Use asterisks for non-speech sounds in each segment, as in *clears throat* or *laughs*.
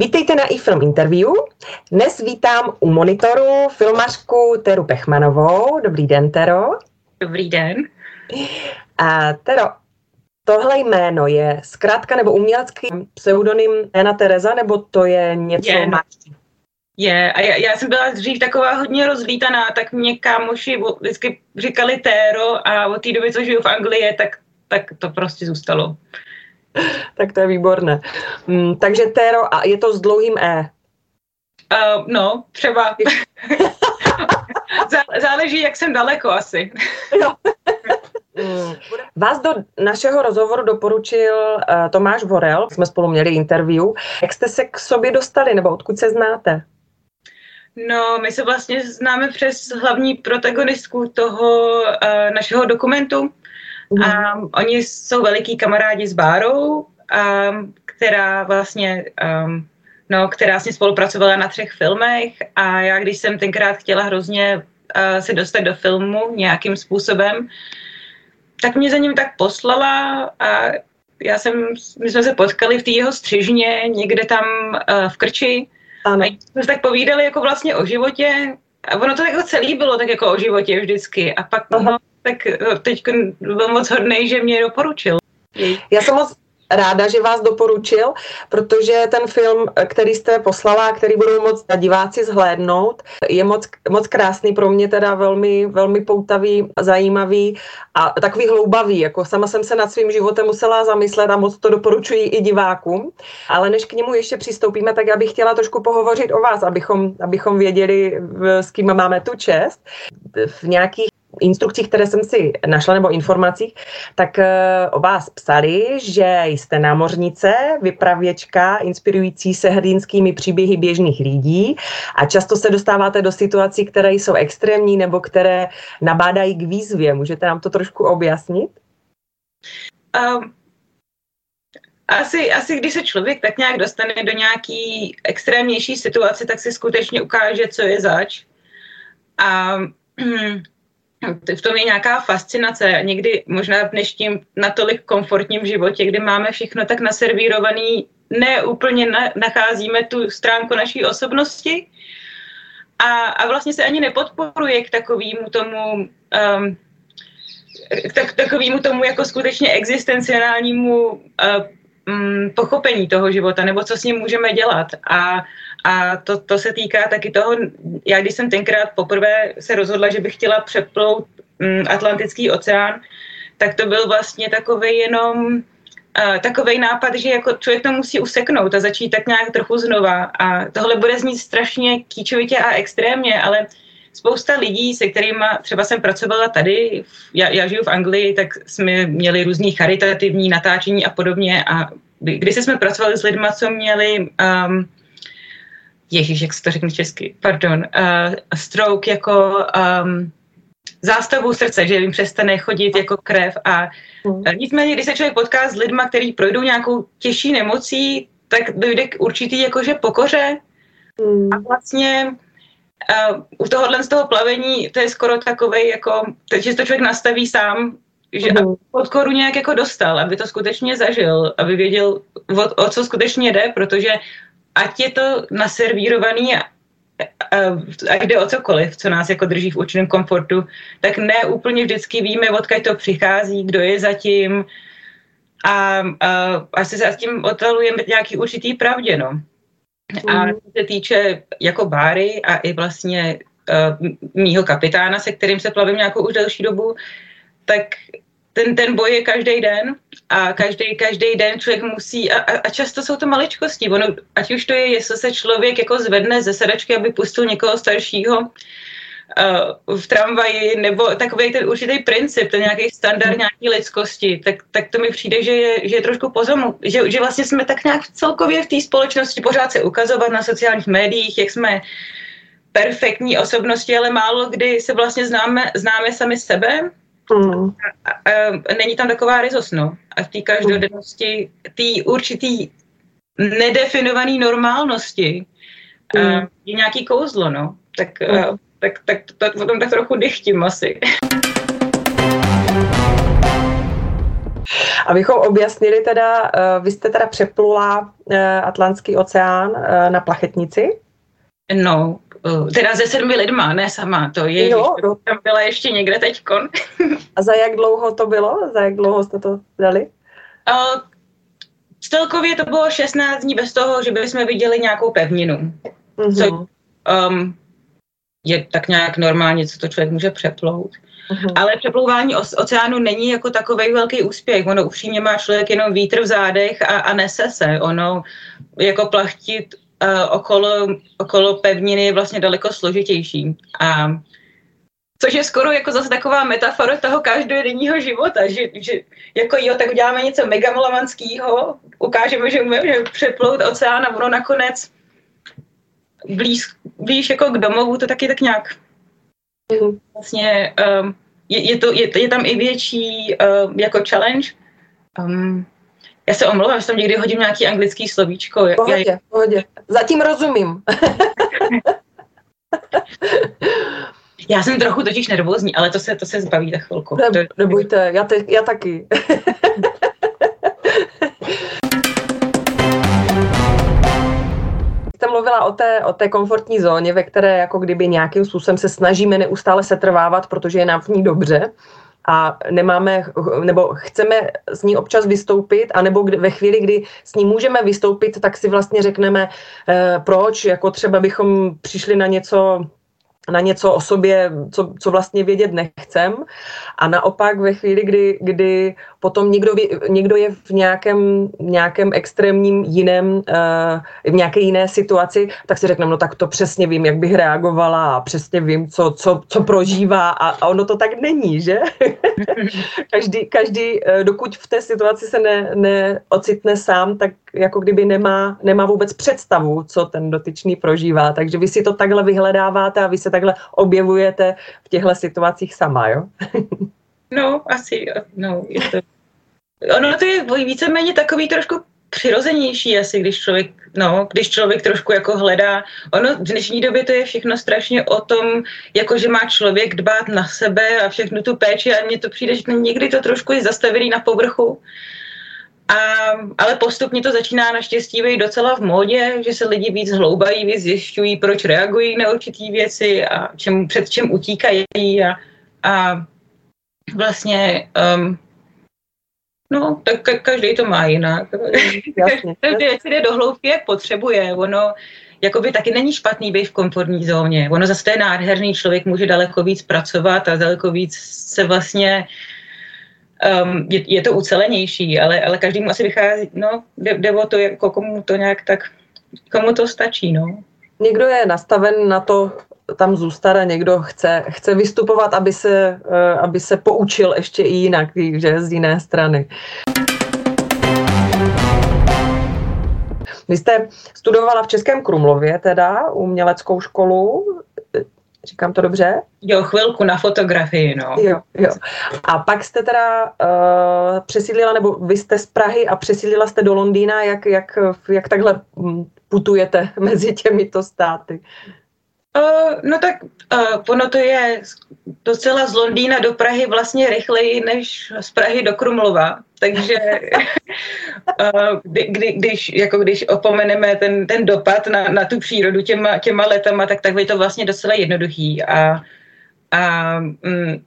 Vítejte na iFilm Interview. Dnes vítám u monitoru filmařku Teru Pechmanovou. Dobrý den, Tero. Dobrý den. A Tero, tohle jméno je zkrátka nebo umělecký pseudonym Ena Tereza, nebo to je něco je. Je, a já, já jsem byla dřív taková hodně rozlítaná, tak mě kámoši vždycky říkali Téro a od té doby, co žiju v Anglii, tak, tak to prostě zůstalo. *laughs* tak to je výborné. Mm, takže Téro, a je to s dlouhým E? Uh, no, třeba. *laughs* Záleží, jak jsem daleko asi. jo. *laughs* Vás do našeho rozhovoru doporučil uh, Tomáš Vorel, jsme spolu měli interview. Jak jste se k sobě dostali, nebo odkud se znáte? No, my se vlastně známe přes hlavní protagonistku toho uh, našeho dokumentu. A oni jsou veliký kamarádi s Bárou, a, která vlastně um, no, která s ním spolupracovala na třech filmech a já, když jsem tenkrát chtěla hrozně uh, se dostat do filmu nějakým způsobem, tak mě za ním tak poslala a já jsem, my jsme se potkali v té jeho střižně, někde tam uh, v Krči ano. a jsme se tak povídali jako vlastně o životě a ono to jako celý bylo tak jako o životě vždycky a pak Aha. no, tak eh, teď byl moc hodný, že mě doporučil. Já jsem moc ráda, že vás doporučil, protože ten film, který jste poslala, který budou moc diváci zhlédnout, je moc, moc krásný, pro mě teda velmi, velmi poutavý, zajímavý a takový hloubavý. Jako sama jsem se nad svým životem musela zamyslet a moc to doporučuji i divákům. Ale než k němu ještě přistoupíme, tak já bych chtěla trošku pohovořit o vás, abychom, abychom věděli, s kým máme tu čest. V nějakých instrukcích, které jsem si našla, nebo informacích, tak eh, o vás psali, že jste námořnice, vypravěčka, inspirující se hrdinskými příběhy běžných lidí a často se dostáváte do situací, které jsou extrémní nebo které nabádají k výzvě. Můžete nám to trošku objasnit? Um, asi, asi když se člověk tak nějak dostane do nějaký extrémnější situace, tak si skutečně ukáže, co je zač. A *clears throat* v tom je nějaká fascinace. Někdy možná v dnešním natolik komfortním životě, kdy máme všechno tak naservírovaný, ne úplně na, nacházíme tu stránku naší osobnosti a, a vlastně se ani nepodporuje k takovému tomu um, tak, takovému tomu jako skutečně existenciálnímu uh, um, pochopení toho života, nebo co s ním můžeme dělat. A a to, to se týká taky toho, já když jsem tenkrát poprvé se rozhodla, že bych chtěla přeplout mm, Atlantický oceán, tak to byl vlastně takový jenom uh, takový nápad, že jako člověk to musí useknout a začít tak nějak trochu znova. A tohle bude znít strašně kýčovitě a extrémně, ale spousta lidí, se kterými třeba jsem pracovala tady, já, já žiju v Anglii, tak jsme měli různý charitativní natáčení a podobně a když jsme pracovali s lidmi, co měli um, Ježíš, jak se to řekne česky, pardon, uh, stroke jako um, zástavu srdce, že jim přestane chodit jako krev a mm. nicméně, když se člověk potká s lidmi, kteří projdou nějakou těžší nemocí, tak dojde k určitý jakože pokoře mm. a vlastně uh, u tohohle z toho plavení to je skoro takový jako, že to člověk nastaví sám, že mm. podkoru nějak jako dostal, aby to skutečně zažil, aby věděl, o, o co skutečně jde, protože ať je to naservírovaný a, a, a jde o cokoliv, co nás jako drží v určitém komfortu, tak ne úplně vždycky víme, odkud to přichází, kdo je zatím a, a asi se s tím otalujeme nějaký určitý pravdě, no. A mhm. co se týče jako Báry a i vlastně uh, mýho kapitána, se kterým se plavím nějakou už delší dobu, tak ten, ten boj je každý den a každý, každý den člověk musí, a, a, a často jsou to maličkosti, ono, ať už to je, jestli se člověk jako zvedne ze sedačky, aby pustil někoho staršího uh, v tramvaji, nebo takový ten určitý princip, ten nějaký standard nějaký lidskosti, tak, tak to mi přijde, že je, že je trošku pozomu, že, že vlastně jsme tak nějak celkově v té společnosti pořád se ukazovat na sociálních médiích, jak jsme perfektní osobnosti, ale málo kdy se vlastně známe, známe sami sebe Mm. A, a, a není tam taková rizost, no. A v té každodennosti, té určitý nedefinované normálnosti mm. a, je nějaký kouzlo, no. Tak, mm. Tak, tak to, to, tom tak trochu dychtím asi. Abychom objasnili teda, vy jste teda přeplula Atlantský oceán na plachetnici? No, teda se sedmi lidma, ne sama, to je, jo, že tam byla ještě někde teďkon. *laughs* A za jak dlouho to bylo? Za jak dlouho jste to dali? Uh, celkově to bylo 16 dní bez toho, že bychom viděli nějakou pevninu. Mm-hmm. Co um, je tak nějak normálně, co to člověk může přeplout. Uh-huh. Ale přeplouvání oceánu není jako takový velký úspěch. Ono upřímně má člověk jenom vítr v zádech a, a nese se. Ono jako plachtit uh, okolo, okolo pevniny je vlastně daleko složitější. A Což je skoro jako zase taková metafora toho každodenního života, že, že jako jo, tak uděláme něco megamalamanského, ukážeme, že umíme že přeplout oceán a ono nakonec blíž, blíž jako k domovu to taky tak nějak vlastně um, je, je, to, je, je tam i větší uh, jako challenge. Um, já se omlouvám, že tam někdy hodím nějaký anglický slovíčko. Pohodě, já... pohodě. Zatím rozumím. *laughs* já jsem trochu totiž nervózní, ale to se, to se zbaví za chvilku. Ne, nebojte, já, te, já taky. *laughs* jste mluvila o té, o té komfortní zóně, ve které jako kdyby nějakým způsobem se snažíme neustále setrvávat, protože je nám v ní dobře a nemáme, nebo chceme z ní občas vystoupit, anebo kdy, ve chvíli, kdy s ní můžeme vystoupit, tak si vlastně řekneme, eh, proč, jako třeba bychom přišli na něco na něco o sobě, co, co vlastně vědět nechcem. A naopak ve chvíli, kdy, kdy potom někdo, někdo je v nějakém, nějakém extrémním jiném, uh, v nějaké jiné situaci, tak si řekneme, no tak to přesně vím, jak bych reagovala a přesně vím, co, co, co prožívá a, a ono to tak není, že? *laughs* každý, každý, eh, dokud v té situaci se ne, neocitne sám, tak jako kdyby nemá, nemá vůbec představu, co ten dotyčný prožívá. Takže vy si to takhle vyhledáváte a vy se takhle objevujete v těchto situacích sama, jo? *laughs* no, asi, no, je to... Ono to je víceméně takový trošku přirozenější asi, když člověk, no, když člověk trošku jako hledá. Ono v dnešní době to je všechno strašně o tom, jako že má člověk dbát na sebe a všechnu tu péči a mně to přijde, že někdy to trošku je zastavený na povrchu. A, ale postupně to začíná naštěstí být docela v módě, že se lidi víc hloubají, víc zjišťují, proč reagují na určitý věci a čem, před čem utíkají a, a vlastně um, no, tak ka- každý to má jinak. Jasně, *laughs* každý si jde do hloubky, jak potřebuje. Ono jakoby taky není špatný být v komfortní zóně. Ono zase to je nádherný, člověk může daleko víc pracovat a daleko víc se vlastně uh, um, je, je to ucelenější, ale, ale každému asi vychází, no, jde, jde o to, jako komu to nějak tak, komu to stačí, no. Někdo je nastaven na to tam zůstat a někdo chce, chce vystupovat, aby se, uh, aby se poučil ještě i jinak, že z jiné strany. Vy jste studovala v Českém Krumlově, teda uměleckou školu. Říkám to dobře? Jo, chvilku na fotografii, no. Jo, jo. A pak jste teda uh, přesídlila, nebo vy jste z Prahy a přesídlila jste do Londýna, jak, jak, jak takhle hm, putujete *laughs* mezi těmito státy? Uh, no tak uh, ono to je docela z Londýna do Prahy vlastně rychleji než z Prahy do Krumlova. Takže uh, *laughs* kdy, kdy, když, jako když opomeneme ten, ten dopad na, na tu přírodu těma, těma letama, tak tak je to vlastně docela jednoduchý. A, a mm,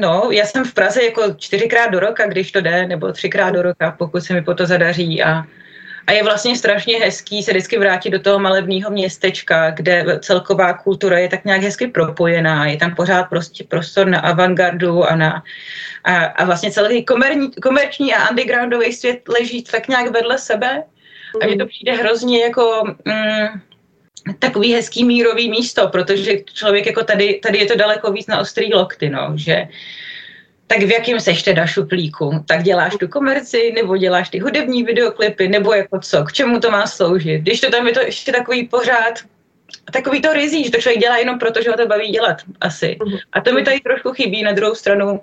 no, já jsem v Praze jako čtyřikrát do roka, když to jde, nebo třikrát do roka, pokud se mi po to zadaří. A, a je vlastně strašně hezký se vždycky vrátit do toho malebného městečka, kde celková kultura je tak nějak hezky propojená. Je tam pořád prostě prostor na avantgardu a na a, a vlastně celý komerní, komerční a undergroundový svět leží tak nějak vedle sebe. A mně to přijde hrozně jako mm, takový hezký mírový místo, protože člověk jako tady, tady je to daleko víc na ostrý lokty, no, že tak v jakém seš teda šuplíku? Tak děláš tu komerci, nebo děláš ty hudební videoklipy, nebo jako co? K čemu to má sloužit? Když to tam je to ještě takový pořád, takový to rizí, že to člověk dělá jenom proto, že ho to baví dělat asi. A to mi tady trošku chybí na druhou stranu.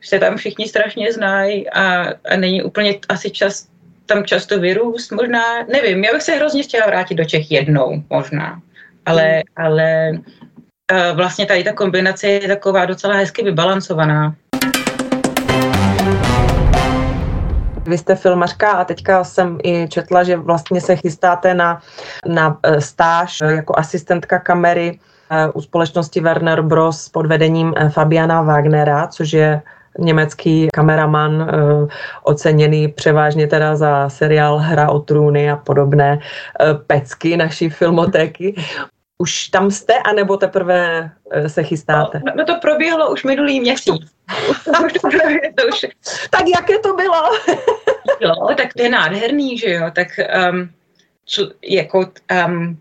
Se tam všichni strašně znají a, a není úplně asi čas tam často vyrůst, možná, nevím, já bych se hrozně chtěla vrátit do Čech jednou, možná, ale, ale uh, vlastně tady ta kombinace je taková docela hezky vybalancovaná. Vy jste filmařka a teďka jsem i četla, že vlastně se chystáte na, na e, stáž jako asistentka kamery e, u společnosti Werner Bros pod vedením e, Fabiana Wagnera, což je německý kameraman, oceněný převážně teda za seriál Hra o trůny a podobné pecky naší filmotéky. Už tam jste, anebo teprve se chystáte? No, no to proběhlo už minulý měsíc. *laughs* tak jaké to bylo? *laughs* jo, tak to je nádherný, že jo, tak um, čl, jako um,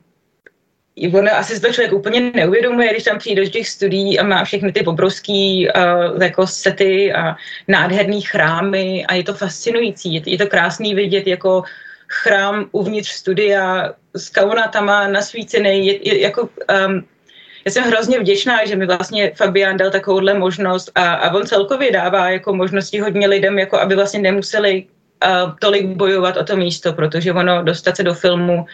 ono asi to člověk úplně neuvědomuje, když tam přijde do těch studií a má všechny ty obrovský uh, jako sety a nádherný chrámy a je to fascinující, je, je to krásný vidět jako chrám uvnitř studia s kaunatama nasvícený, je, je, jako um, já jsem hrozně vděčná, že mi vlastně Fabián dal takovouhle možnost a, a on celkově dává jako možnosti hodně lidem, jako aby vlastně nemuseli uh, tolik bojovat o to místo, protože ono dostat se do filmu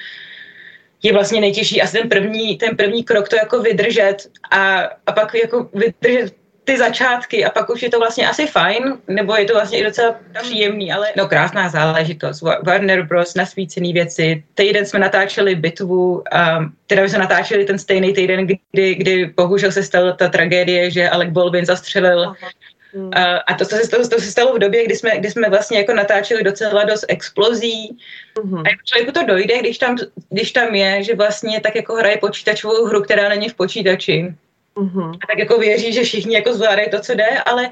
je vlastně nejtěžší. Asi ten první, ten první krok to jako vydržet a, a pak jako vydržet ty začátky a pak už je to vlastně asi fajn, nebo je to vlastně i docela příjemný, ale no krásná záležitost. Warner Bros. nasvícený věci. Týden jsme natáčeli bitvu, um, teda jsme natáčeli ten stejný týden, kdy, kdy bohužel se stala ta tragédie, že Alec Baldwin zastřelil Aha. Hmm. A, a to, to, se, to, to se stalo v době, kdy jsme, kdy jsme vlastně jako natáčeli docela dost explozí. Mm-hmm. A jako člověku to dojde, když tam, když tam je, že vlastně tak jako hraje počítačovou hru, která není v počítači. Mm-hmm. A tak jako věří, že všichni jako zvládají to, co jde, ale,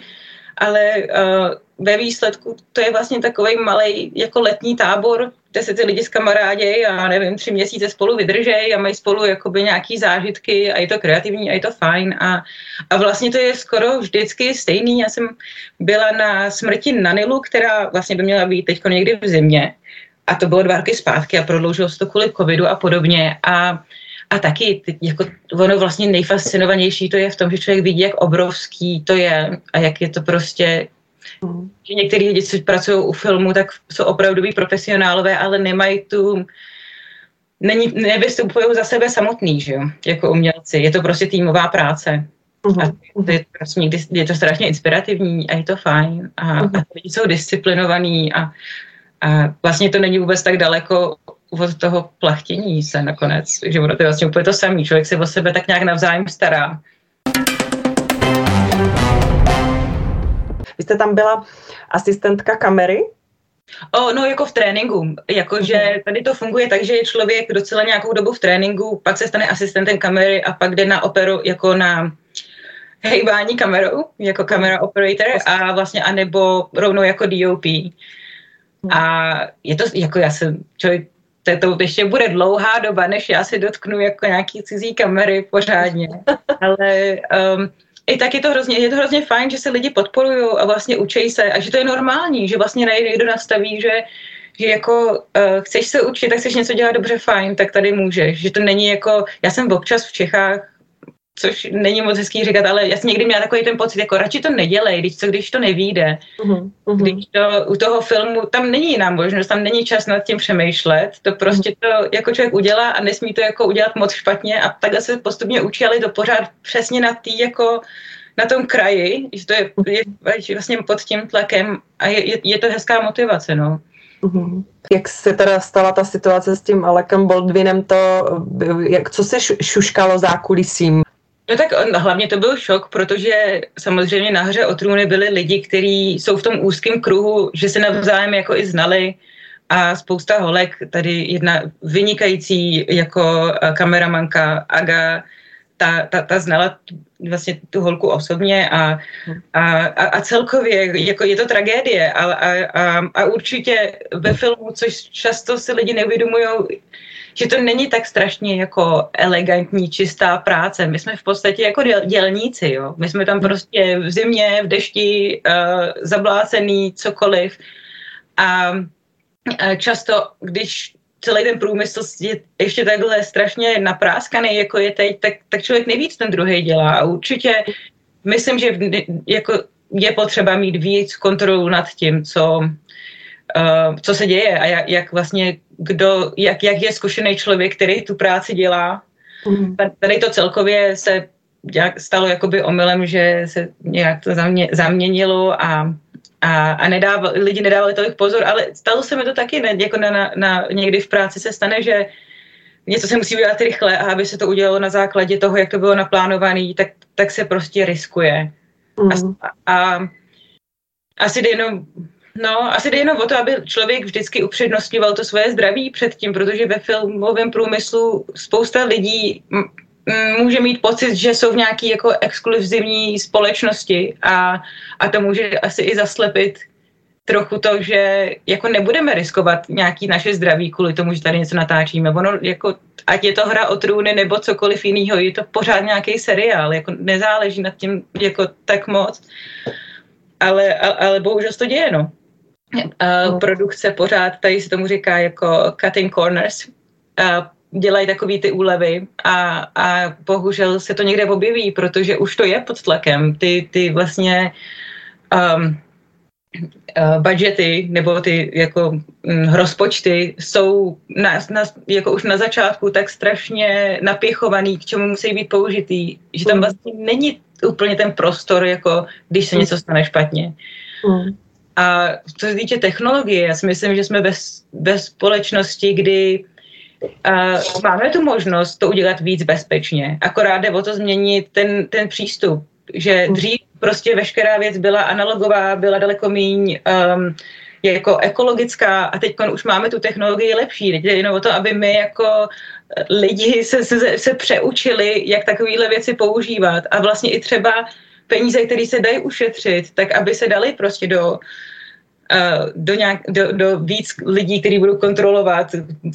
ale uh, ve výsledku to je vlastně takový malý jako letní tábor, kde se ty lidi skamarádějí a nevím, tři měsíce spolu vydržejí a mají spolu jakoby nějaký zážitky a je to kreativní a je to fajn a, a vlastně to je skoro vždycky stejný. Já jsem byla na smrti na Nilu, která vlastně by měla být teď někdy v zimě a to bylo dva roky zpátky a prodloužilo se to kvůli covidu a podobně a a taky jako ono vlastně nejfascinovanější to je v tom, že člověk vidí, jak obrovský to je a jak je to prostě. Že některý lidi, co pracují u filmu, tak jsou opravdoví profesionálové, ale nemají tu není, nevystupují za sebe samotný, že jo, jako umělci. Je to prostě týmová práce. Uh-huh. A to je, prostě někdy, je to strašně inspirativní a je to fajn. A, uh-huh. a lidi jsou disciplinovaní a, a vlastně to není vůbec tak daleko od toho plachtění se nakonec, že ono to je vlastně úplně to samé. Člověk se o sebe tak nějak navzájem stará. Vy jste tam byla asistentka kamery? O, no jako v tréninku, jakože mhm. tady to funguje tak, že je člověk docela nějakou dobu v tréninku, pak se stane asistentem kamery a pak jde na operu jako na hejbání kamerou, jako kamera operator a vlastně anebo rovnou jako DOP. Mhm. A je to, jako já jsem, člověk, to, to ještě bude dlouhá doba, než já si dotknu jako nějaký cizí kamery pořádně, *laughs* ale um, i tak je to hrozně, je to hrozně fajn, že se lidi podporují a vlastně učí se a že to je normální, že vlastně někdo nastaví, že že jako uh, chceš se učit, tak chceš něco dělat dobře, fajn, tak tady můžeš. Že to není jako, já jsem občas v Čechách což není moc hezký říkat, ale já jsem někdy měla takový ten pocit, jako radši to nedělej, když co když to nevíde. Uh-huh. Když to u toho filmu, tam není jiná možnost, tam není čas nad tím přemýšlet, to prostě to jako člověk udělá a nesmí to jako udělat moc špatně a takhle se postupně učí, ale to pořád přesně na tý jako na tom kraji, že to je, je vlastně pod tím tlakem a je, je, je to hezká motivace, no. Uh-huh. Jak se teda stala ta situace s tím Alekem Baldwinem, to, jak, co se šuškalo zákulisím? No tak hlavně to byl šok, protože samozřejmě na hře o trůny byli lidi, kteří jsou v tom úzkém kruhu, že se navzájem jako i znali. A spousta holek, tady jedna vynikající jako eh, kameramanka Aga, ta, ta, ta znala vlastně tu holku osobně a, a, a celkově jako je to tragédie a, a, a, a určitě ve filmu, což často si lidi neuvědomují, že to není tak strašně jako elegantní, čistá práce. My jsme v podstatě jako děl, dělníci, jo. My jsme tam prostě v zimě, v dešti, uh, zablácený, cokoliv. A často, když celý ten průmysl je ještě takhle strašně napráskaný, jako je teď, tak, tak člověk neví, co ten druhý dělá. A určitě myslím, že jako je potřeba mít víc kontrolu nad tím, co, uh, co se děje a jak, jak vlastně kdo, jak, jak je zkušený člověk, který tu práci dělá. Mm. Tady to celkově se stalo jakoby omylem, že se nějak to zamě, zaměnilo a, a, a nedával, lidi nedávali tolik pozor, ale stalo se mi to taky, ne, jako na, na, na, někdy v práci se stane, že něco se musí udělat rychle a aby se to udělalo na základě toho, jak to bylo naplánované, tak, tak se prostě riskuje. Mm. A, a asi jde jenom No, asi jde jenom o to, aby člověk vždycky upřednostňoval to svoje zdraví předtím, protože ve filmovém průmyslu spousta lidí může mít pocit, že jsou v nějaké jako exkluzivní společnosti a, a to může asi i zaslepit trochu to, že jako nebudeme riskovat nějaký naše zdraví kvůli tomu, že tady něco natáčíme. Ono jako, ať je to hra o trůny nebo cokoliv jiného, je to pořád nějaký seriál, jako nezáleží nad tím jako tak moc. Ale, ale, ale bohužel to děje, no. Uh, produkce pořád, tady se tomu říká jako cutting corners, uh, dělají takový ty úlevy a, a bohužel se to někde objeví, protože už to je pod tlakem. Ty, ty vlastně um, uh, budgety nebo ty jako um, rozpočty jsou na, na, jako už na začátku tak strašně napěchovaný, k čemu musí být použitý, že tam mm. vlastně není úplně ten prostor, jako když se něco stane špatně. Mm. A co se týče technologie, já si myslím, že jsme ve, ve společnosti, kdy uh, máme tu možnost to udělat víc bezpečně. Akorát jde o to změnit ten, ten přístup, že dřív prostě veškerá věc byla analogová, byla daleko míň um, jako ekologická a teď už máme tu technologii lepší. Teď jde jenom o to, aby my jako lidi se, se, se přeučili, jak takovéhle věci používat a vlastně i třeba peníze, které se dají ušetřit, tak aby se dali prostě do do, nějak, do, do víc lidí, kteří budou kontrolovat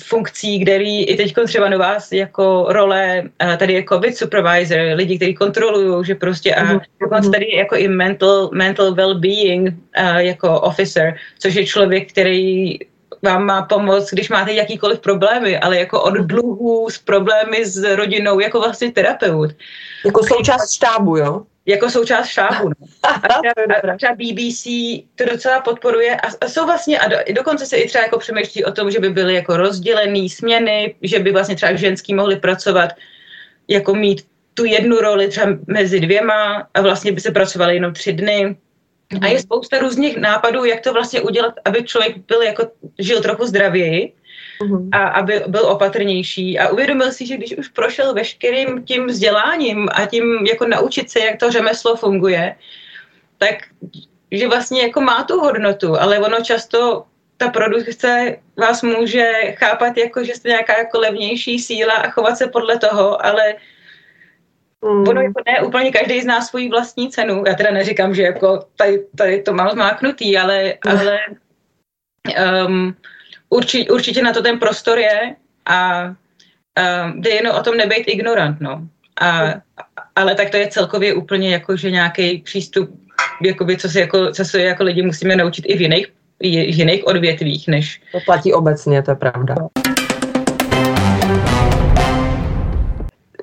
funkcí, který i teď třeba na vás jako role, tady je COVID supervisor, lidi, kteří kontrolují, že prostě a mm-hmm. tady je jako i mental, mental well-being jako officer, což je člověk, který vám má pomoct, když máte jakýkoliv problémy, ale jako od dluhů s problémy s rodinou, jako vlastně terapeut. Jako součást štábu, jo? Jako součást štábu. No. *laughs* A třeba, BBC to docela podporuje a, a jsou vlastně, a do, dokonce se i třeba jako přemýšlí o tom, že by byly jako rozdělené směny, že by vlastně třeba ženský mohli pracovat, jako mít tu jednu roli třeba mezi dvěma a vlastně by se pracovali jenom tři dny. A je spousta různých nápadů, jak to vlastně udělat, aby člověk byl jako, žil trochu zdravěji mm-hmm. a aby byl opatrnější a uvědomil si, že když už prošel veškerým tím vzděláním a tím jako naučit se, jak to řemeslo funguje, tak že vlastně jako má tu hodnotu, ale ono často ta produkce vás může chápat jako, že jste nějaká jako levnější síla a chovat se podle toho, ale Mm. Ono jako ne úplně každý zná svoji vlastní cenu. Já teda neříkám, že jako tady, tady to mám zmáknutý, ale, ale um, určitě, určitě na to ten prostor je a uh, jde jen o tom nebejt ignorant, no. A, ale tak to je celkově úplně jako, že nějaký přístup, jakoby, co, se jako, co se jako lidi musíme naučit i v jiných, v jiných odvětvích, než... To platí obecně, to je pravda.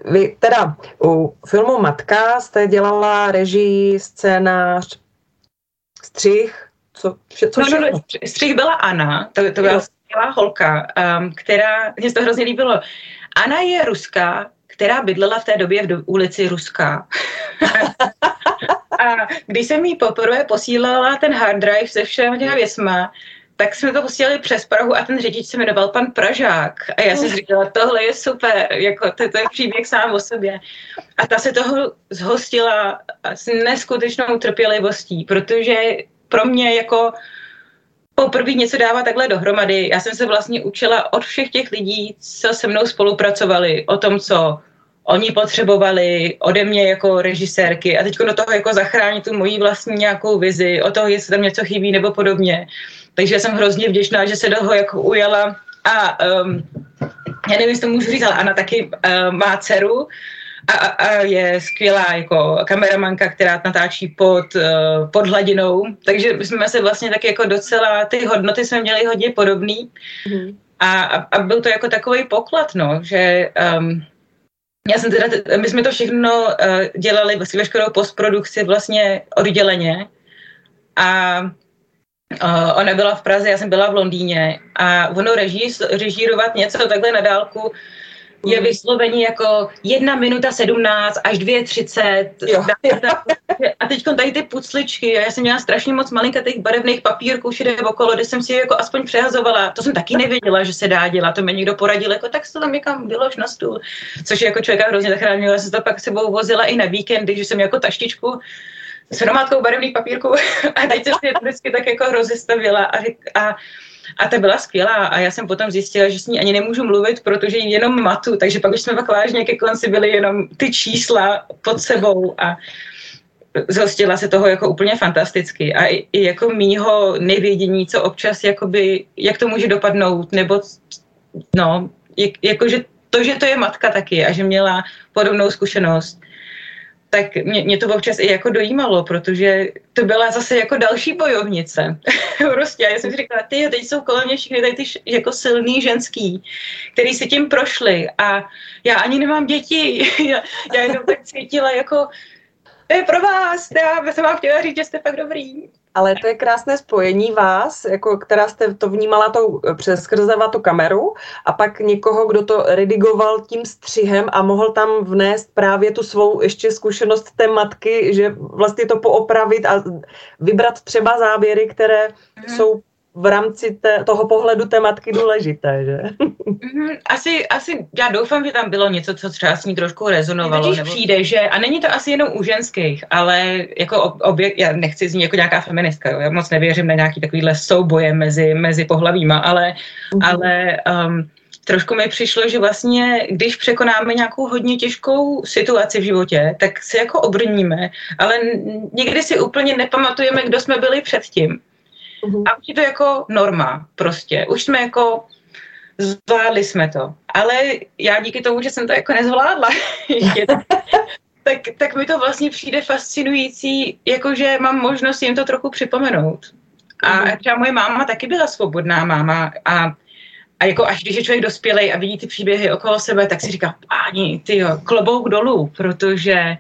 Vy teda u filmu Matka jste dělala režii, scénář, střih, co, co no, no, no, střih byla Anna, to, to byla skvělá holka, um, která, mě to hrozně líbilo. Ana je ruská, která bydlela v té době v do, ulici Ruská. *laughs* a když jsem jí poprvé posílala ten hard drive se všemi těmi věcma, tak jsme to posílali přes Prahu a ten řidič se jmenoval pan Pražák. A já jsem říkala, tohle je super, jako to, to je příběh sám o sobě. A ta se toho zhostila s neskutečnou trpělivostí, protože pro mě jako poprvé něco dává takhle dohromady. Já jsem se vlastně učila od všech těch lidí, co se mnou spolupracovali, o tom, co oni potřebovali ode mě jako režisérky a teď do toho jako zachránit tu moji vlastní nějakou vizi, o toho, jestli tam něco chybí nebo podobně. Takže jsem hrozně vděčná, že se toho jako ujala a um, já nevím, jestli to můžu říct, ale Anna taky uh, má dceru, a, a je skvělá jako kameramanka, která natáčí pod, uh, pod hladinou, takže jsme se vlastně tak jako docela, ty hodnoty jsme měli hodně podobný. Mm. a, a, a byl to jako takový poklad, no, že um, já jsem teda, my jsme to všechno uh, dělali, vlastně veškerou postprodukci vlastně odděleně. A uh, ona byla v Praze, já jsem byla v Londýně. A ono reží, režírovat něco takhle na dálku je hmm. vyslovení jako jedna minuta sedmnáct až dvě třicet. A teď tady ty pucličky, já jsem měla strašně moc těch barevných papírků všude okolo, kde jsem si jako aspoň přehazovala. To jsem taky nevěděla, že se dá dělat. To mi někdo poradil, jako tak se to tam někam vylož na stůl. Což je jako člověka hrozně zachránilo. Já jsem to pak sebou vozila i na víkendy, že jsem jako taštičku s hromádkou barevných papírků *laughs* a teď jsem si je vždycky tak jako rozestavila a, a a ta byla skvělá. A já jsem potom zjistila, že s ní ani nemůžu mluvit, protože ji jenom matu, takže pak už jsme pak vážně ke konci byli jenom ty čísla pod sebou a zhostila se toho jako úplně fantasticky. A i, i jako mýho nevědění, co občas jakoby, jak to může dopadnout, nebo no, jak, jakože to, že to je matka taky a že měla podobnou zkušenost, tak mě, mě to občas i jako dojímalo, protože to byla zase jako další bojovnice. *laughs* prostě, já jsem si říkala, ty teď jsou kolem mě všichni tady ty jako silný ženský, který si tím prošli a já ani nemám děti, *laughs* já, já jenom tak cítila jako, to je pro vás, já jsem vám chtěla říct, že jste fakt dobrý. Ale to je krásné spojení vás, jako která jste to vnímala tou, přes skrze tu kameru a pak někoho, kdo to redigoval tím střihem a mohl tam vnést právě tu svou ještě zkušenost té matky, že vlastně to poopravit a vybrat třeba záběry, které mm. jsou v rámci té, toho pohledu té matky důležité, že? Mm-hmm. Asi, asi, já doufám, že tam bylo něco, co třeba s ní trošku rezonovalo. Když nebo... přijde, že, a není to asi jenom u ženských, ale jako obě, já nechci znít jako nějaká feministka, jo, já moc nevěřím na nějaký takovýhle souboje mezi, mezi pohlavíma, ale, mm-hmm. ale um, trošku mi přišlo, že vlastně, když překonáme nějakou hodně těžkou situaci v životě, tak se jako obrníme, ale někdy si úplně nepamatujeme, kdo jsme byli předtím. A už je to jako norma prostě. Už jsme jako zvládli jsme to. Ale já díky tomu, že jsem to jako nezvládla *laughs* tak, tak mi to vlastně přijde fascinující, jakože mám možnost jim to trochu připomenout. A mm-hmm. třeba moje máma taky byla svobodná máma a a jako až když je člověk dospělej a vidí ty příběhy okolo sebe, tak si říká, páni, ty klobouk dolů, protože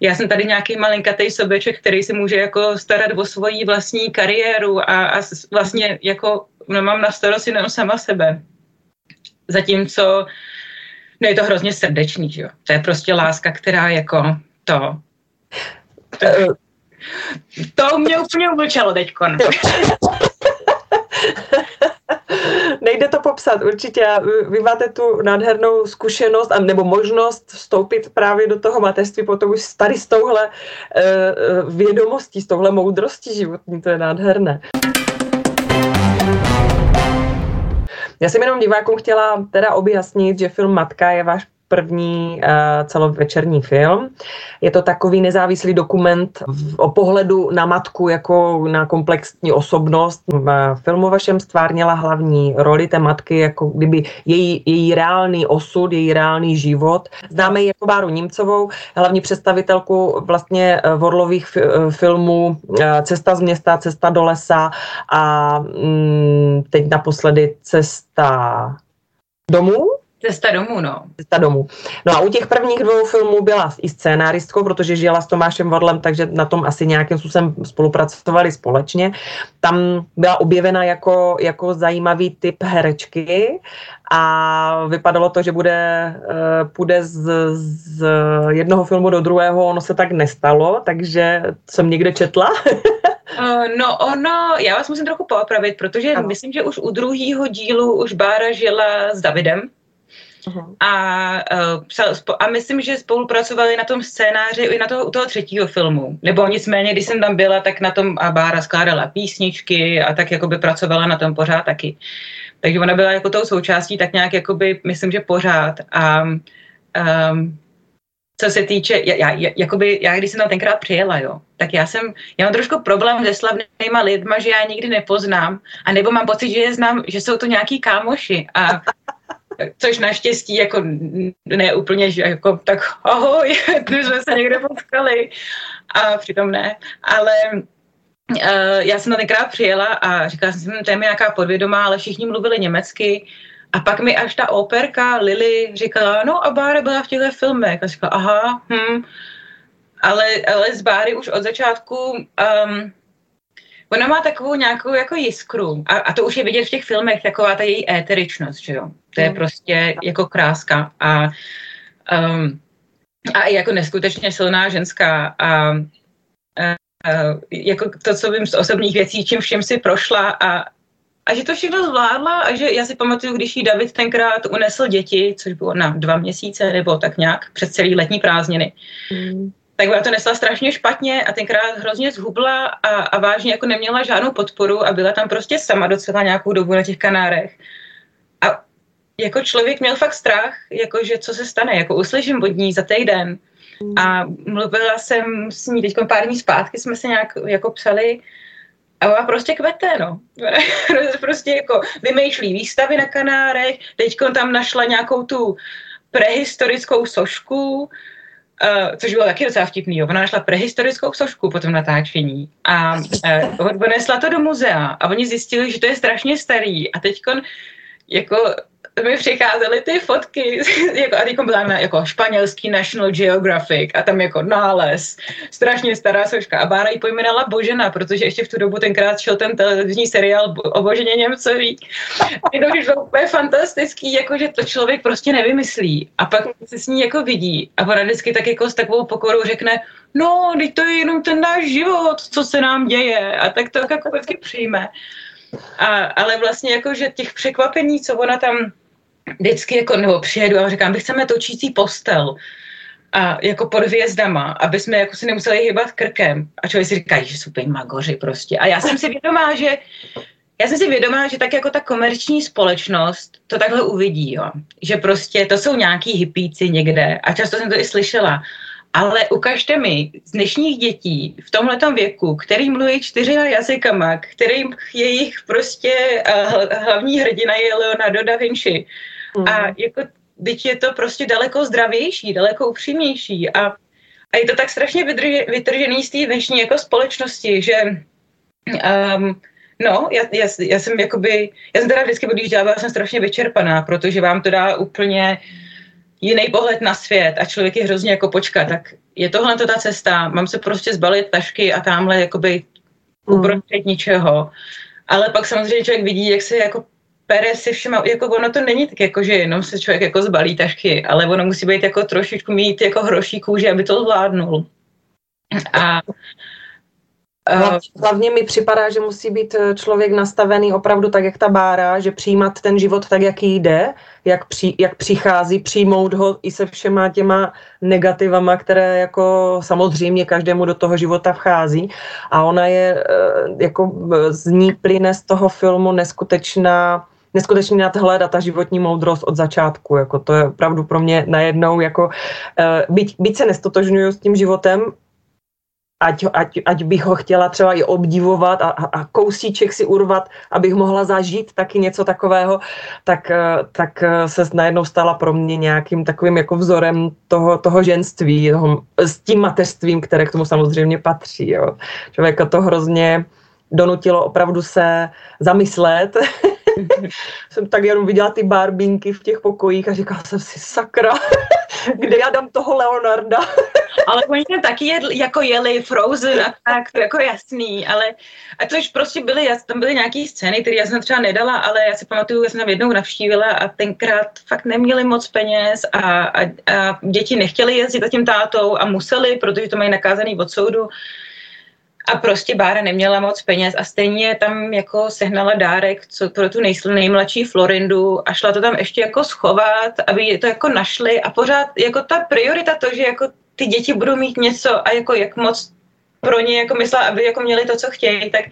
já jsem tady nějaký malinkatý sobeček, který si může jako starat o svoji vlastní kariéru a, a vlastně jako mám na starost jenom sama sebe. Zatímco no je to hrozně srdečný, že jo. To je prostě láska, která jako to... To, to mě úplně umlčelo teďko. *laughs* nejde to popsat určitě. Vy máte tu nádhernou zkušenost a nebo možnost vstoupit právě do toho mateřství potom už tady s touhle uh, vědomostí, s touhle moudrostí životní. To je nádherné. Já jsem jenom divákům chtěla teda objasnit, že film Matka je váš první uh, celovečerní film. Je to takový nezávislý dokument o pohledu na matku jako na komplexní osobnost. V filmu vašem stvárněla hlavní roli té matky, jako kdyby její, její reálný osud, její reálný život. Známe ji jako Báru Nímcovou, hlavní představitelku vlastně eh, Vorlových eh, filmů Cesta z města, Cesta do lesa a mm, teď naposledy Cesta domů, Cesta domů, no. Cesta domů. No a u těch prvních dvou filmů byla i scénáristkou, protože žila s Tomášem Vodlem, takže na tom asi nějakým způsobem spolupracovali společně. Tam byla objevena jako, jako zajímavý typ herečky a vypadalo to, že bude, eh, půjde z, z jednoho filmu do druhého, ono se tak nestalo, takže jsem někde četla. Uh, *laughs* no ono, já vás musím trochu poopravit, protože ano. myslím, že už u druhého dílu už Bára žila s Davidem, Uh-huh. A, uh, a myslím, že spolupracovali na tom scénáři i na toho, u toho třetího filmu. Nebo nicméně, když jsem tam byla, tak na tom a Bára skládala písničky a tak jakoby pracovala na tom pořád taky. Takže ona byla jako tou součástí tak nějak jakoby, myslím, že pořád. A um, co se týče, já, já, jakoby, já když jsem tam tenkrát přijela, jo, tak já jsem, já mám trošku problém se slavnýma lidma, že já nikdy nepoznám, a nebo mám pocit, že je znám, že jsou to nějaký kámoši a což naštěstí jako ne úplně, že jako tak ahoj, *laughs* my jsme se někde potkali a přitom ne, ale uh, já jsem na tenkrát přijela a říkala jsem, hm, to je mi nějaká podvědomá, ale všichni mluvili německy a pak mi až ta operka Lily říkala, no a Bára byla v těchto filmech. A říkala, aha, hm. Ale, ale z Báry už od začátku um, ona má takovou nějakou jako jiskru. A, a to už je vidět v těch filmech, taková ta její éteričnost, že jo. To je mm. prostě jako kráska. A, um, a jako neskutečně silná ženská. A, a, a jako to, co vím z osobních věcí, čím všem si prošla. A, a že to všechno zvládla a že já si pamatuju, když jí David tenkrát unesl děti, což bylo na dva měsíce nebo tak nějak přes celý letní prázdniny, mm tak ona to nesla strašně špatně a tenkrát hrozně zhubla a, a vážně jako neměla žádnou podporu a byla tam prostě sama docela nějakou dobu na těch Kanárech. A jako člověk měl fakt strach, jako že co se stane, jako uslyším od ní za týden. A mluvila jsem s ní teď pár dní zpátky, jsme se nějak jako psali a ona prostě kvete, no. *laughs* prostě jako vymýšlí výstavy na Kanárech, teď tam našla nějakou tu prehistorickou sošku, Uh, což bylo taky docela vtipný. Ona našla prehistorickou sošku po tom natáčení a uh, odnesla to do muzea a oni zjistili, že to je strašně starý a teď jako mi přicházely ty fotky, *laughs* jako, a teď byla na jako španělský National Geographic a tam jako nález, strašně stará soška. A Bára ji pojmenovala Božena, protože ještě v tu dobu tenkrát šel ten televizní seriál o Boženě Němcový. Že bylo úplně fantastický, jako že to člověk prostě nevymyslí. A pak se s ní jako vidí a ona vždycky tak jako s takovou pokorou řekne, no, teď to je jenom ten náš život, co se nám děje. A tak to jako vždycky přijme. A, ale vlastně jako, že těch překvapení, co ona tam vždycky jako, nebo přijedu a říkám, my chceme točící postel a jako pod hvězdama, aby jsme jako si nemuseli hýbat krkem. A člověk si říká, že jsou magoři prostě. A já jsem si vědomá, že já jsem si vědomá, že tak jako ta komerční společnost to takhle uvidí, jo. že prostě to jsou nějaký hypíci někde a často jsem to i slyšela. Ale ukažte mi z dnešních dětí v tomhle věku, který mluví čtyřima jazykama, kterým jejich prostě uh, hlavní hrdina je Leonardo da Vinci, Mm. A jako, teď je to prostě daleko zdravější, daleko upřímnější a, a je to tak strašně vydrže, vytržený z té dnešní jako společnosti, že um, No, já, já, já jsem jakoby, já jsem teda vždycky, když dělala, jsem strašně vyčerpaná, protože vám to dá úplně jiný pohled na svět a člověk je hrozně jako počkat, tak je tohle to ta cesta, mám se prostě zbalit tašky a tamhle jakoby uprostřed ničeho. Ale pak samozřejmě člověk vidí, jak se jako pere si všema, jako ono to není tak jako, že jenom se člověk jako zbalí tašky, ale ono musí být jako trošičku mít jako hroší kůži, aby to zvládnul. A Hlavně mi připadá, že musí být eh, člověk nastavený opravdu tak, jak ta bára, že přijímat ten život tak, jak jde, jak, při, jak přichází, přijmout ho i se všema těma negativama, které jako samozřejmě každému do toho života vchází. A ona je, eh, jako z ní plyne z toho filmu neskutečná neskutečně nadhledat ta životní moudrost od začátku. Jako to je opravdu pro mě najednou, jako, uh, byť, byť se nestotožňuju s tím životem, ať, ať, ať bych ho chtěla třeba i obdivovat a, a kousíček si urvat, abych mohla zažít taky něco takového, tak, eh, tak eh, se najednou stala pro mě nějakým takovým jako vzorem toho, toho ženství, toho, s tím mateřstvím, které k tomu samozřejmě patří. Jo. Člověka to hrozně donutilo opravdu se zamyslet *laughs* jsem tak jenom viděla ty barbínky v těch pokojích a říkala jsem si, sakra, *laughs* kde já dám toho Leonarda. Ale oni tam taky jedli, jako jeli Frozen a tak, to jako jasný, ale a to už prostě byly, tam byly nějaké scény, které já jsem třeba nedala, ale já si pamatuju, já jsem tam jednou navštívila a tenkrát fakt neměli moc peněz a, a, a děti nechtěli jezdit za tím tátou a museli, protože to mají nakázaný od soudu. A prostě Bára neměla moc peněz a stejně tam jako sehnala dárek co, pro tu nejmladší Florindu a šla to tam ještě jako schovat, aby to jako našli a pořád jako ta priorita to, že jako ty děti budou mít něco a jako jak moc pro ně jako myslela, aby jako měli to, co chtějí, tak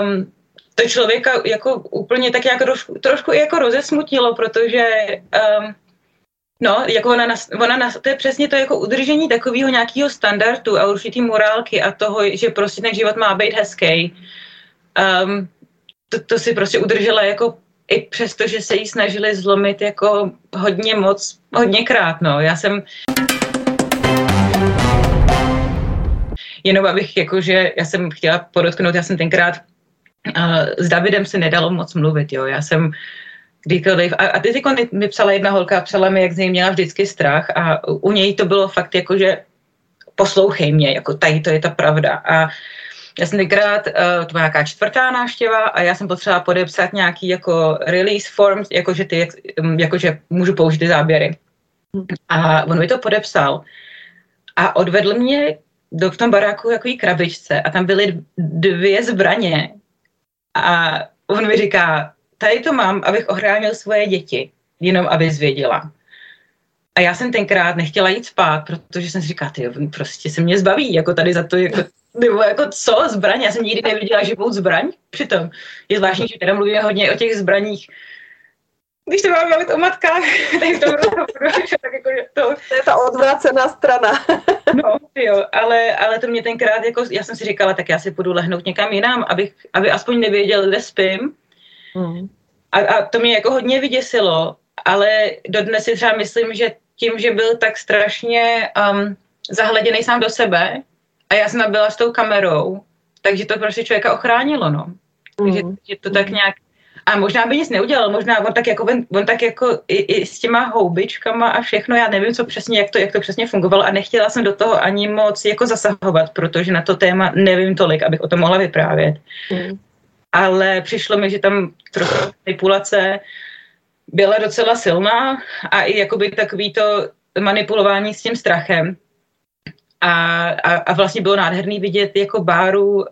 um, to člověka jako úplně tak jako trošku, trošku jako rozesmutnilo, protože um, No, jako ona, nas, ona nas, to je přesně to jako udržení takového nějakého standardu a určitý morálky a toho, že prostě ten život má být hezký. Um, to, to si prostě udržela jako i přesto, že se jí snažili zlomit jako hodně moc, hodněkrát, no. Já jsem... Jenom abych jakože, já jsem chtěla podotknout, já jsem tenkrát uh, s Davidem se nedalo moc mluvit, jo. Já jsem kdykoliv. A, a teď mi psala jedna holka, psala mi, jak z něj měla vždycky strach a u něj to bylo fakt jako, že poslouchej mě, jako tady to je ta pravda. A já jsem tenkrát, uh, to byla nějaká čtvrtá návštěva a já jsem potřebovala podepsat nějaký jako release forms, jakože ty, jakože můžu použít ty záběry. A on mi to podepsal a odvedl mě do, v tom baráku jako krabičce a tam byly dvě zbraně. A on mi říká, tady to mám, abych ochránil svoje děti, jenom aby zvěděla. A já jsem tenkrát nechtěla jít spát, protože jsem si říkala, ty prostě se mě zbaví, jako tady za to, jako, nebo jako co, zbraň, já jsem nikdy neviděla živou zbraň, přitom. Je zvláštní, že teda mluvíme hodně o těch zbraních, když to máme bavit o matkách, *laughs* tak to tak jako, to... to je ta odvrácená strana. no, jo, ale, ale to mě tenkrát, jako, já jsem si říkala, tak já si půjdu lehnout někam jinam, abych, aby aspoň nevěděl, kde spím. Mm. A, a to mě jako hodně vyděsilo, ale dodnes si třeba myslím, že tím, že byl tak strašně um, zahleděný sám do sebe a já jsem byla s tou kamerou, takže to prostě člověka ochránilo, no. Takže mm. že to tak nějak a možná by nic neudělal, možná on tak jako, on, on tak jako i, i, s těma houbičkama a všechno, já nevím, co přesně, jak to, jak to přesně fungovalo a nechtěla jsem do toho ani moc jako zasahovat, protože na to téma nevím tolik, abych o tom mohla vyprávět. Mm. Ale přišlo mi, že tam trochu manipulace byla docela silná a i jakoby takový to manipulování s tím strachem. A, a, a vlastně bylo nádherný vidět jako Báru, uh,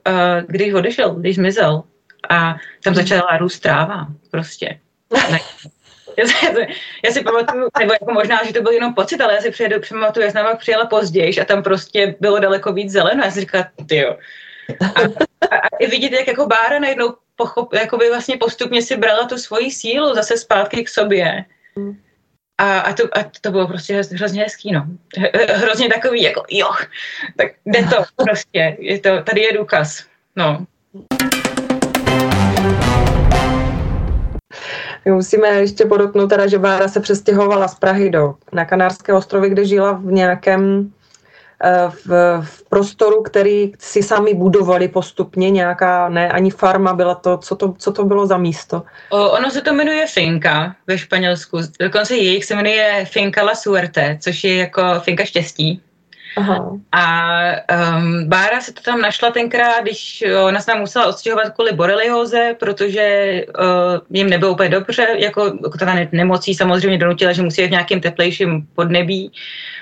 když odešel, když zmizel. A tam začala růst tráva prostě. Já si, já si pamatuju, nebo jako možná, že to byl jenom pocit, ale já si přijedu, pamatuju, já jsem tam přijela později a tam prostě bylo daleko víc zeleno. Já si říkala, ty jo. A, a, a, i vidět, jak jako Bára najednou pochop, jakoby vlastně postupně si brala tu svoji sílu zase zpátky k sobě. A, a, to, a to bylo prostě hrozně hezký, no. Hrozně takový, jako jo, tak jde to prostě, je to, tady je důkaz, no. My musíme ještě podotknout teda, že Bára se přestěhovala z Prahy do, na Kanárské ostrovy, kde žila v nějakém eh, v, v prostoru, který si sami budovali postupně, nějaká, ne ani farma, byla to, co to, co to bylo za místo? O, ono se to jmenuje Finka ve Španělsku, dokonce jejich se jmenuje Finka La Suerte, což je jako Finka štěstí. Aha. A um, Bára se to tam našla tenkrát, když ona se tam musela odstěhovat kvůli borelioze, protože uh, jim nebylo úplně dobře, jako, jako ta nemocí samozřejmě donutila, že musí v nějakém teplejším podnebí.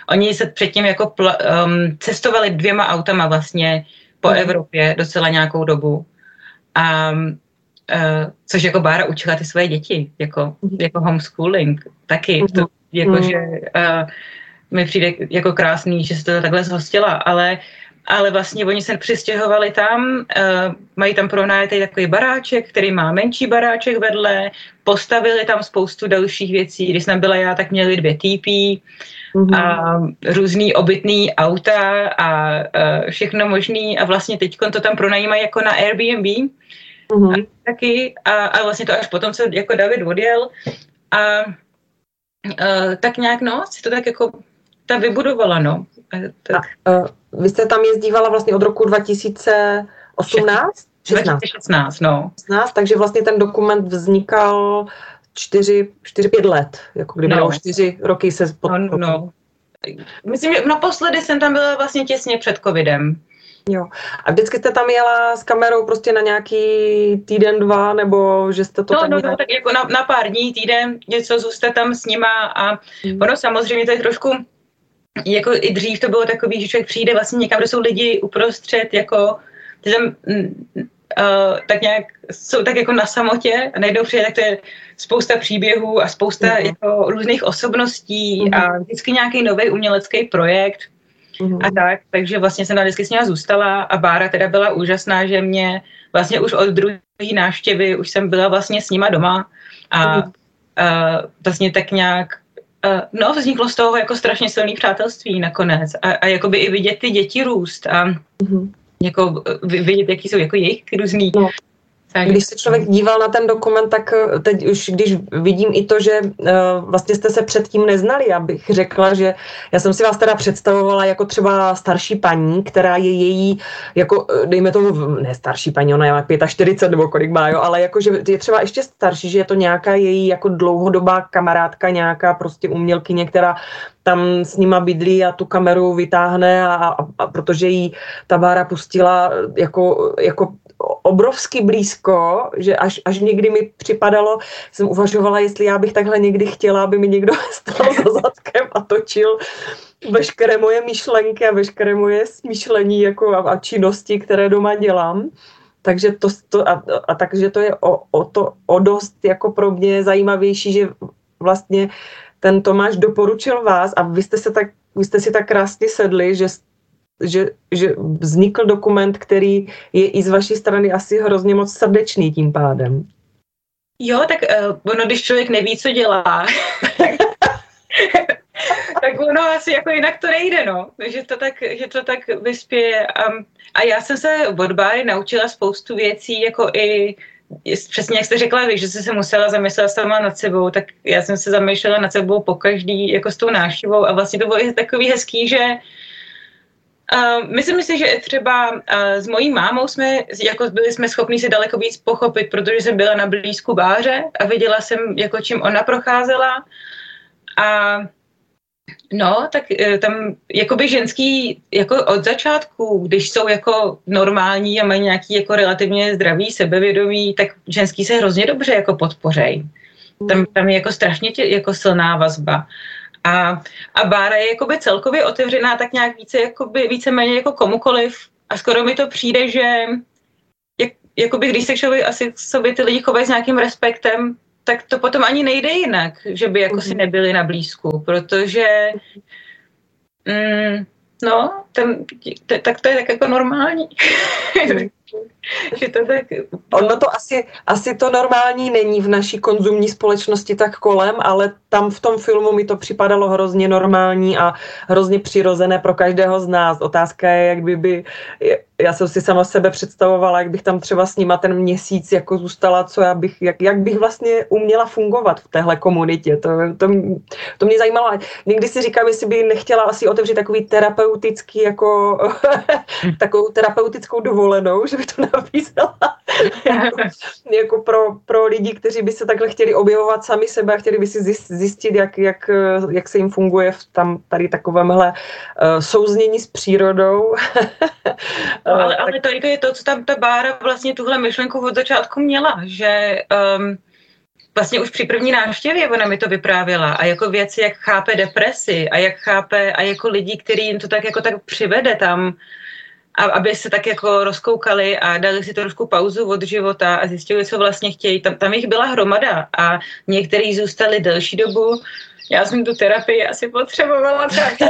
Oni se předtím jako pl- um, cestovali dvěma autama vlastně po hmm. Evropě docela nějakou dobu. A uh, což jako Bára učila ty své děti, jako, hmm. jako homeschooling taky. Hmm. To, jako, hmm. že, uh, mi přijde jako krásný, že se to takhle zhostila, ale ale vlastně oni se přistěhovali tam, uh, mají tam pronajatý takový baráček, který má menší baráček vedle, postavili tam spoustu dalších věcí. Když jsem byla já, tak měli dvě TP mm-hmm. a různý obytný auta a uh, všechno možný a vlastně teď to tam pronajímají jako na Airbnb mm-hmm. a taky a, a vlastně to až potom, co jako David odjel a uh, tak nějak no, si to tak jako ta vybudovala, no. Tak. A, uh, vy jste tam jezdívala vlastně od roku 2018? 2016, no. 16, takže vlastně ten dokument vznikal 4-5 let, jako kdyby no. 4 roky se pod... No, no. Myslím, že naposledy jsem tam byla vlastně těsně před covidem. Jo. A vždycky jste tam jela s kamerou prostě na nějaký týden, dva, nebo že jste to no, tam No, no, tak jako na, na pár dní, týden, něco zůstat tam s nima a hmm. ono samozřejmě to je trošku jako i dřív to bylo takový, že člověk přijde vlastně někam, kde jsou lidi uprostřed, jako tam, uh, tak nějak jsou tak jako na samotě a najednou přijde, tak to je spousta příběhů a spousta uh-huh. jako různých osobností uh-huh. a vždycky nějaký nový umělecký projekt uh-huh. a tak, takže vlastně jsem na vždycky s ním zůstala a Bára teda byla úžasná, že mě vlastně už od druhé návštěvy už jsem byla vlastně s nima doma a uh-huh. uh, vlastně tak nějak Uh, no, vzniklo z toho jako strašně silný přátelství nakonec a, a jakoby i vidět ty děti růst a mm-hmm. jako vidět, jaký jsou jako jejich různý no. Tak. Když se člověk díval na ten dokument, tak eh, teď už když vidím i to, že uh, vlastně jste se předtím neznali, já bych řekla, že já jsem si vás teda představovala jako třeba starší paní, která je její, jako eh, dejme tomu, ne starší paní, ona je 45 nebo kolik má, jo, ale jako, že je třeba ještě starší, že je to nějaká její jako dlouhodobá kamarádka, nějaká prostě umělkyně, která tam s nima bydlí a tu kameru vytáhne a, a, a protože jí ta Bára pustila jako, jako obrovsky blízko, že až, až někdy mi připadalo, jsem uvažovala, jestli já bych takhle někdy chtěla, aby mi někdo *laughs* stál za zadkem a točil veškeré moje myšlenky a veškeré moje smýšlení jako a, a činnosti, které doma dělám. Takže to, to a, a takže to je o, o, to, o dost jako pro mě zajímavější, že vlastně ten Tomáš doporučil vás a vy jste, se tak, vy jste si tak krásně sedli, že že, že vznikl dokument, který je i z vaší strany asi hrozně moc srdečný tím pádem. Jo, tak uh, ono, když člověk neví, co dělá, *laughs* tak ono asi jako jinak to nejde, no. Že to tak, že to tak vyspěje. A já jsem se od Báry naučila spoustu věcí, jako i přesně jak jste řekla že jste se musela zamyslet sama nad sebou, tak já jsem se zamýšlela nad sebou po každý, jako s tou návštěvou a vlastně to bylo takový hezký, že Uh, myslím si, že třeba uh, s mojí mámou jsme, jako byli jsme schopni si daleko víc pochopit, protože jsem byla na blízku báře a viděla jsem, jako čím ona procházela. A no, tak uh, tam jakoby ženský, jako od začátku, když jsou jako normální a mají nějaký jako relativně zdravý sebevědomí, tak ženský se hrozně dobře jako podpořej. Tam, tam je jako strašně tě, jako silná vazba. A, a Bára je jakoby celkově otevřená tak nějak více, jakoby, víceméně jako komukoliv a skoro mi to přijde, že jak, jakoby když se člověk asi sobě ty lidi chovají s nějakým respektem, tak to potom ani nejde jinak, že by jako mm-hmm. si mhm. nebyli na blízku, protože mm, no, ten, t, tak to je tak jako normální. *laughs* *laughs* Že to tak... Ono to asi, asi to normální není v naší konzumní společnosti tak kolem, ale tam v tom filmu mi to připadalo hrozně normální a hrozně přirozené pro každého z nás. Otázka je, jak by, by já jsem si sama sebe představovala, jak bych tam třeba s nima ten měsíc jako zůstala, co já bych, jak, jak bych vlastně uměla fungovat v téhle komunitě. To, to, to mě zajímalo. Někdy si říkám, jestli by nechtěla asi otevřít takový terapeutický, jako *laughs* takovou terapeutickou dovolenou, že by to nabízela jako, jako pro, pro lidi, kteří by se takhle chtěli objevovat sami sebe a chtěli by si zjistit, jak, jak, jak se jim funguje v tam tady takovémhle uh, souznění s přírodou. No, *laughs* ale, ale to, to je to, co tam ta Bára vlastně tuhle myšlenku od začátku měla, že um, vlastně už při první návštěvě ona mi to vyprávěla a jako věci, jak chápe depresi a jak chápe a jako lidi, který jim to tak jako tak přivede tam, a aby se tak jako rozkoukali a dali si trošku pauzu od života a zjistili, co vlastně chtějí. Tam, tam jich byla hromada a někteří zůstali delší dobu. Já jsem tu terapii asi potřebovala tak. *laughs*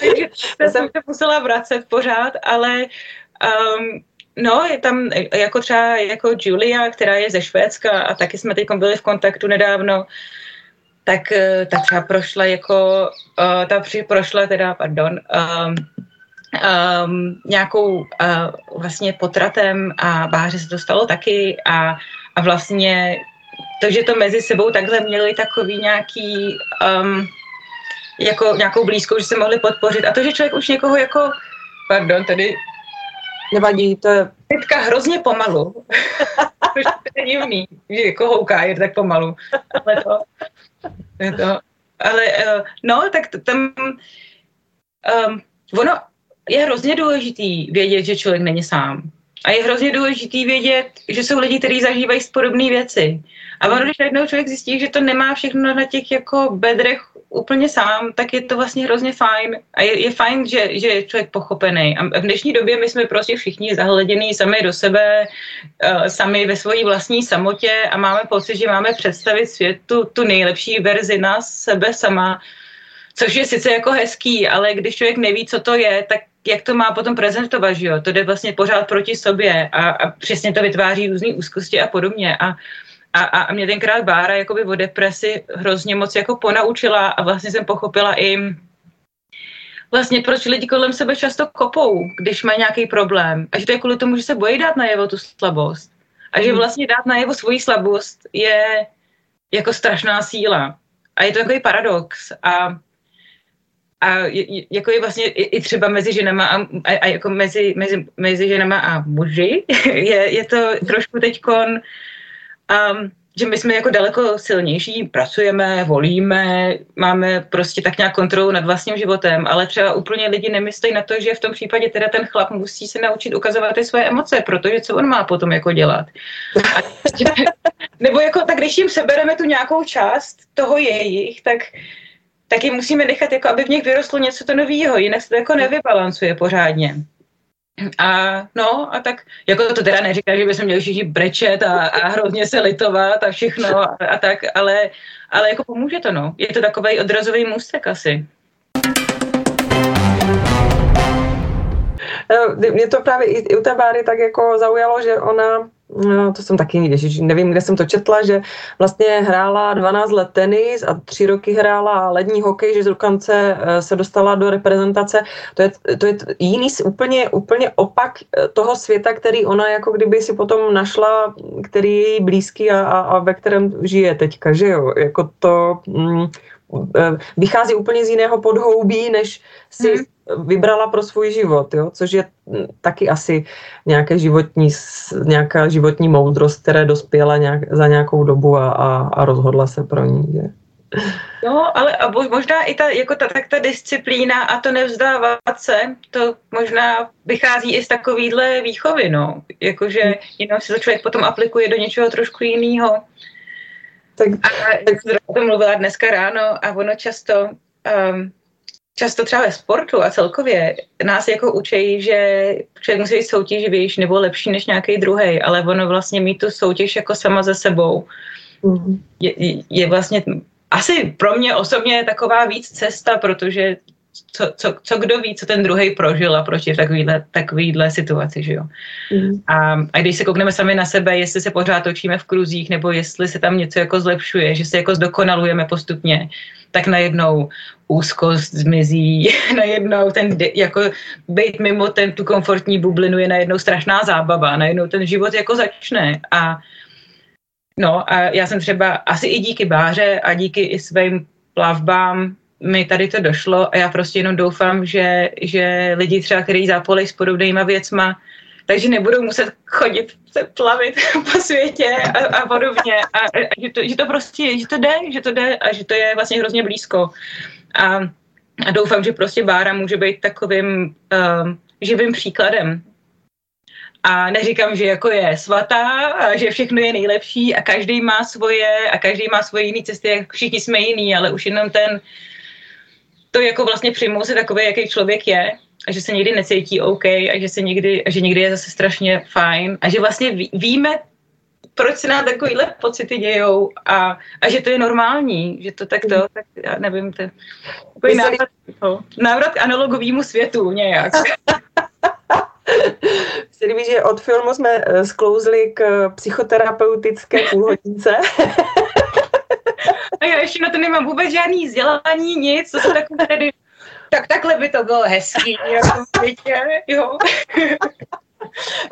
Takže jsem se musela vracet pořád, ale um, No, je tam jako třeba jako Julia, která je ze Švédska a taky jsme teď byli v kontaktu nedávno, tak eh, ta třeba prošla jako, uh, ta při, prošla teda, pardon, um, um, nějakou uh, vlastně potratem a báře se to stalo taky a, a vlastně to, že to mezi sebou takhle měli takový nějaký um, jako nějakou blízkou, že se mohli podpořit. A to, že člověk už někoho jako, pardon, tady Nevadí, to je... Teďka hrozně pomalu. *laughs* to je divný, že jako houká je tak pomalu. Ale to, je to, ale uh, no, tak to, tam um, ono je hrozně důležitý vědět, že člověk není sám. A je hrozně důležitý vědět, že jsou lidi, kteří zažívají podobné věci. A ono, když najednou člověk zjistí, že to nemá všechno na těch jako bedrech úplně sám, tak je to vlastně hrozně fajn. A je, je fajn, že, že je člověk pochopený. A v dnešní době my jsme prostě všichni zahledění sami do sebe, uh, sami ve své vlastní samotě a máme pocit, že máme představit světu tu nejlepší verzi nás, sebe sama, což je sice jako hezký, ale když člověk neví, co to je, tak jak to má potom prezentovat, že jo? To jde vlastně pořád proti sobě a, a přesně to vytváří různé úzkosti a podobně. A a, a mě tenkrát Bára jakoby o depresi hrozně moc jako ponaučila a vlastně jsem pochopila i vlastně proč lidi kolem sebe často kopou, když mají nějaký problém. A že to je kvůli tomu, že se bojí dát najevo tu slabost. A že mhm. vlastně dát najevo svoji slabost je jako strašná síla. A je to takový paradox. A, a je, jako je vlastně i, i třeba mezi ženama a, a, a jako mezi, mezi, mezi ženama a muži *laughs* je, je to trošku teďkon um, že my jsme jako daleko silnější, pracujeme, volíme, máme prostě tak nějak kontrolu nad vlastním životem, ale třeba úplně lidi nemyslí na to, že v tom případě teda ten chlap musí se naučit ukazovat ty své emoce, protože co on má potom jako dělat. A, *laughs* nebo jako tak, když jim sebereme tu nějakou část toho jejich, tak tak jim musíme nechat, jako aby v nich vyrostlo něco to nového, jinak se to jako nevybalancuje pořádně. A no, a tak, jako to teda neříká, že bychom měli všichni brečet a, a hrozně se litovat a všechno a, a tak, ale, ale jako pomůže to, no. Je to takový odrazový můstek asi. Eh, mě to právě i u té Báry tak jako zaujalo, že ona No, to jsem taky, ježiš, nevím, kde jsem to četla, že vlastně hrála 12 let tenis a tři roky hrála lední hokej, že z dokonce eh, se dostala do reprezentace. To je, to je jiný, úplně, úplně opak eh, toho světa, který ona jako kdyby si potom našla, který je jí blízký a, a, a ve kterém žije teďka, že jo? Jako to mm, vychází úplně z jiného podhoubí, než si hmm vybrala pro svůj život, jo? což je taky asi nějaké životní, nějaká životní moudrost, které dospěla nějak, za nějakou dobu a, a, a rozhodla se pro ní. Že? No, ale a možná i ta, jako ta, tak ta disciplína a to nevzdávat se, to možná vychází i z takovýhle výchovy, no. Jakože hmm. jenom se to člověk potom aplikuje do něčeho trošku jiného. Tak, a tak jsem o tom mluvila dneska ráno a ono často um, často třeba ve sportu a celkově nás jako učí, že člověk musí být soutěživější nebo lepší než nějaký druhý, ale ono vlastně mít tu soutěž jako sama ze sebou mm-hmm. je, je vlastně asi pro mě osobně taková víc cesta, protože co, co, co kdo ví, co ten druhý prožil a proč je v takovýhle, takovýhle situaci, že jo. Mm. A, a když se koukneme sami na sebe, jestli se pořád točíme v kruzích, nebo jestli se tam něco jako zlepšuje, že se jako zdokonalujeme postupně, tak najednou úzkost zmizí, *laughs* najednou ten, jako být mimo ten, tu komfortní bublinu je najednou strašná zábava, najednou ten život jako začne a no a já jsem třeba asi i díky Báře a díky i svým plavbám mi tady to došlo a já prostě jenom doufám, že, že lidi třeba, kteří zápolej s podobnýma věcma, takže nebudou muset chodit se plavit *laughs* po světě a, a podobně. A, a že, to, že to prostě, že to jde, že to jde a že to je vlastně hrozně blízko. A, a doufám, že prostě Bára může být takovým um, živým příkladem. A neříkám, že jako je svatá a že všechno je nejlepší a každý má svoje a každý má svoje jiné cesty, všichni jsme jiný, ale už jenom ten to jako vlastně přijmout si takový, jaký člověk je a že se někdy necítí OK a že se někdy, a že někdy je zase strašně fajn a že vlastně ví, víme, proč se nám takovýhle pocity dějou a, a že to je normální, že to tak to, tak já nevím, to je návrat, no, návrat k analogovému světu nějak. *laughs* Se líbí, že od filmu jsme eh, sklouzli k psychoterapeutické půlhodince. *laughs* A já ještě na to nemám vůbec žádný vzdělání, nic, to se takové tedy tak takhle by to bylo hezký, jako dítě, jo.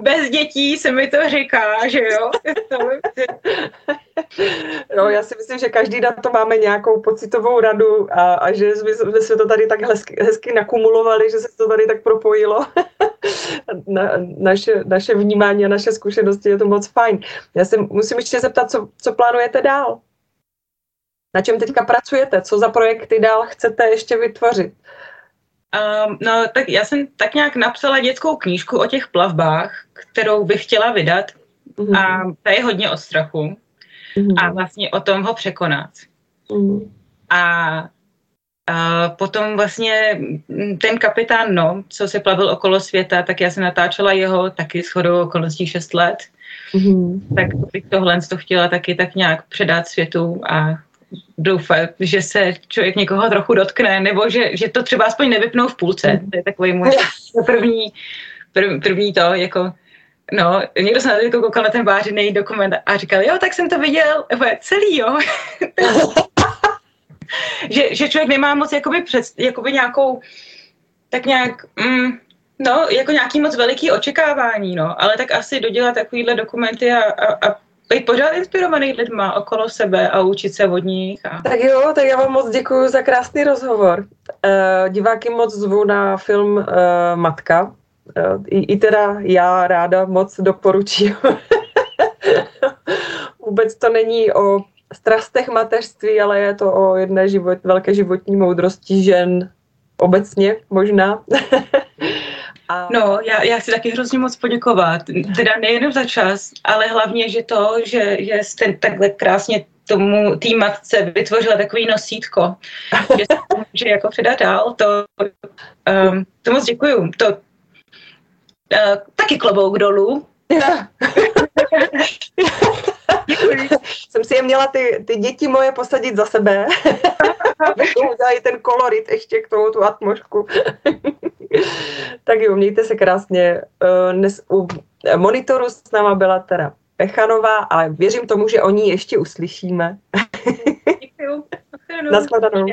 Bez dětí se mi to říká, že jo. No, já si myslím, že každý na to máme nějakou pocitovou radu a, a že jsme, jsme to tady tak hezky, hezky nakumulovali, že se to tady tak propojilo. *laughs* Na, naše, naše vnímání a naše zkušenosti je to moc fajn. Já se musím ještě zeptat, co, co plánujete dál? Na čem teďka pracujete? Co za projekty dál chcete ještě vytvořit? Um, no, tak já jsem tak nějak napsala dětskou knížku o těch plavbách, kterou bych chtěla vydat. Mm-hmm. A ta je hodně o strachu. Mm-hmm. A vlastně o tom ho překonat. Mm-hmm. A a potom vlastně ten kapitán No, co se plavil okolo světa, tak já jsem natáčela jeho taky shodou okolností 6 let. Mm-hmm. Tak bych tohle to chtěla taky tak nějak předat světu a doufat, že se člověk někoho trochu dotkne, nebo že, že to třeba aspoň nevypnou v půlce. To je takový můj *laughs* první, prv, první to, jako No, někdo se na to koukal na ten vážený dokument a říkal, jo, tak jsem to viděl, celý, jo. *laughs* že, že člověk nemá moc jakoby, před, jakoby nějakou tak nějak, mm, no, jako nějaký moc veliký očekávání, no, ale tak asi dodělat takovýhle dokumenty a, a, a být pořád inspirovaný lidma okolo sebe a učit se od nich. A... Tak jo, tak já vám moc děkuji za krásný rozhovor. Uh, diváky moc zvu na film uh, Matka. Uh, i, I teda já ráda moc doporučím. *laughs* Vůbec to není o strastech mateřství, ale je to o jedné život, velké životní moudrosti žen obecně možná. *laughs* A... No, já, já chci taky hrozně moc poděkovat. Teda nejen za čas, ale hlavně, že to, že, že jste takhle krásně tomu té matce vytvořila takový nosítko, že se to může jako předat dál, to, um, to moc děkuju. To, uh, taky klobouk dolů. Děkuji. Jsem si je měla ty, ty děti moje posadit za sebe. *laughs* Abychom udělali ten kolorit ještě k tomu tu atmosféru. *laughs* tak jo, mějte se krásně. Eh, dnes u monitoru s náma byla teda Pechanová a věřím tomu, že o ní ještě uslyšíme. *laughs* Děkuji. Naschledanou.